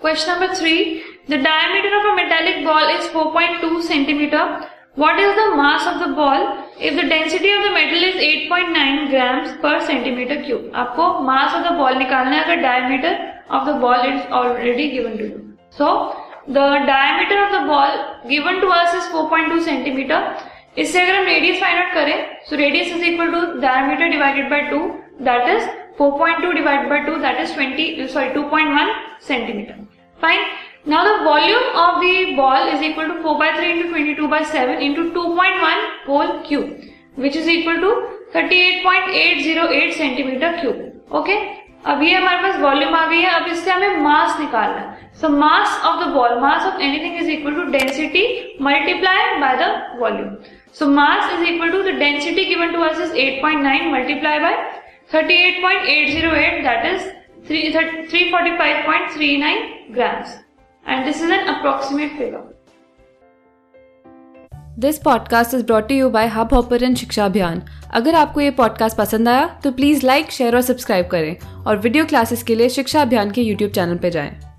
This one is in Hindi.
Question number three the diameter of a metallic ball is 4.2 centimetre what is the mass of the ball if the density of the metal is 8.9 grams per centimetre cube आपको मास ऑफ़ द बॉल निकालना है अगर diameter of the ball is already given to you so the diameter of the ball given to us is 4.2 centimetre इससे अगर हम रेडियस फाइंड आउट करें so radius is equal to diameter divided by 2 that is 4.2 divide by 2 that is 20 sorry 2.1 centimetre fine now the volume of the ball is equal to 4 by 3 into 22 by 7 into 2.1 whole cube which is equal to 38.808 centimeter cube okay अब ये हमारे पास वॉल्यूम आ गई है अब इससे हमें मास निकालना है so mass of the ball mass of anything is equal to density multiply by the volume So mass is equal to the density given to us is 8.9 multiplied by 38.808 that is 345.39 grams and this is an approximate figure. This podcast is brought you by Hubhopper Shiksha Abhiyan अगर आपको ये पॉडकास्ट पसंद आया तो प्लीज़ लाइक शेयर और सब्सक्राइब करें और वीडियो क्लासेस के लिए शिक्षा अभियान के यूट्यूब चैनल पर जाएँ।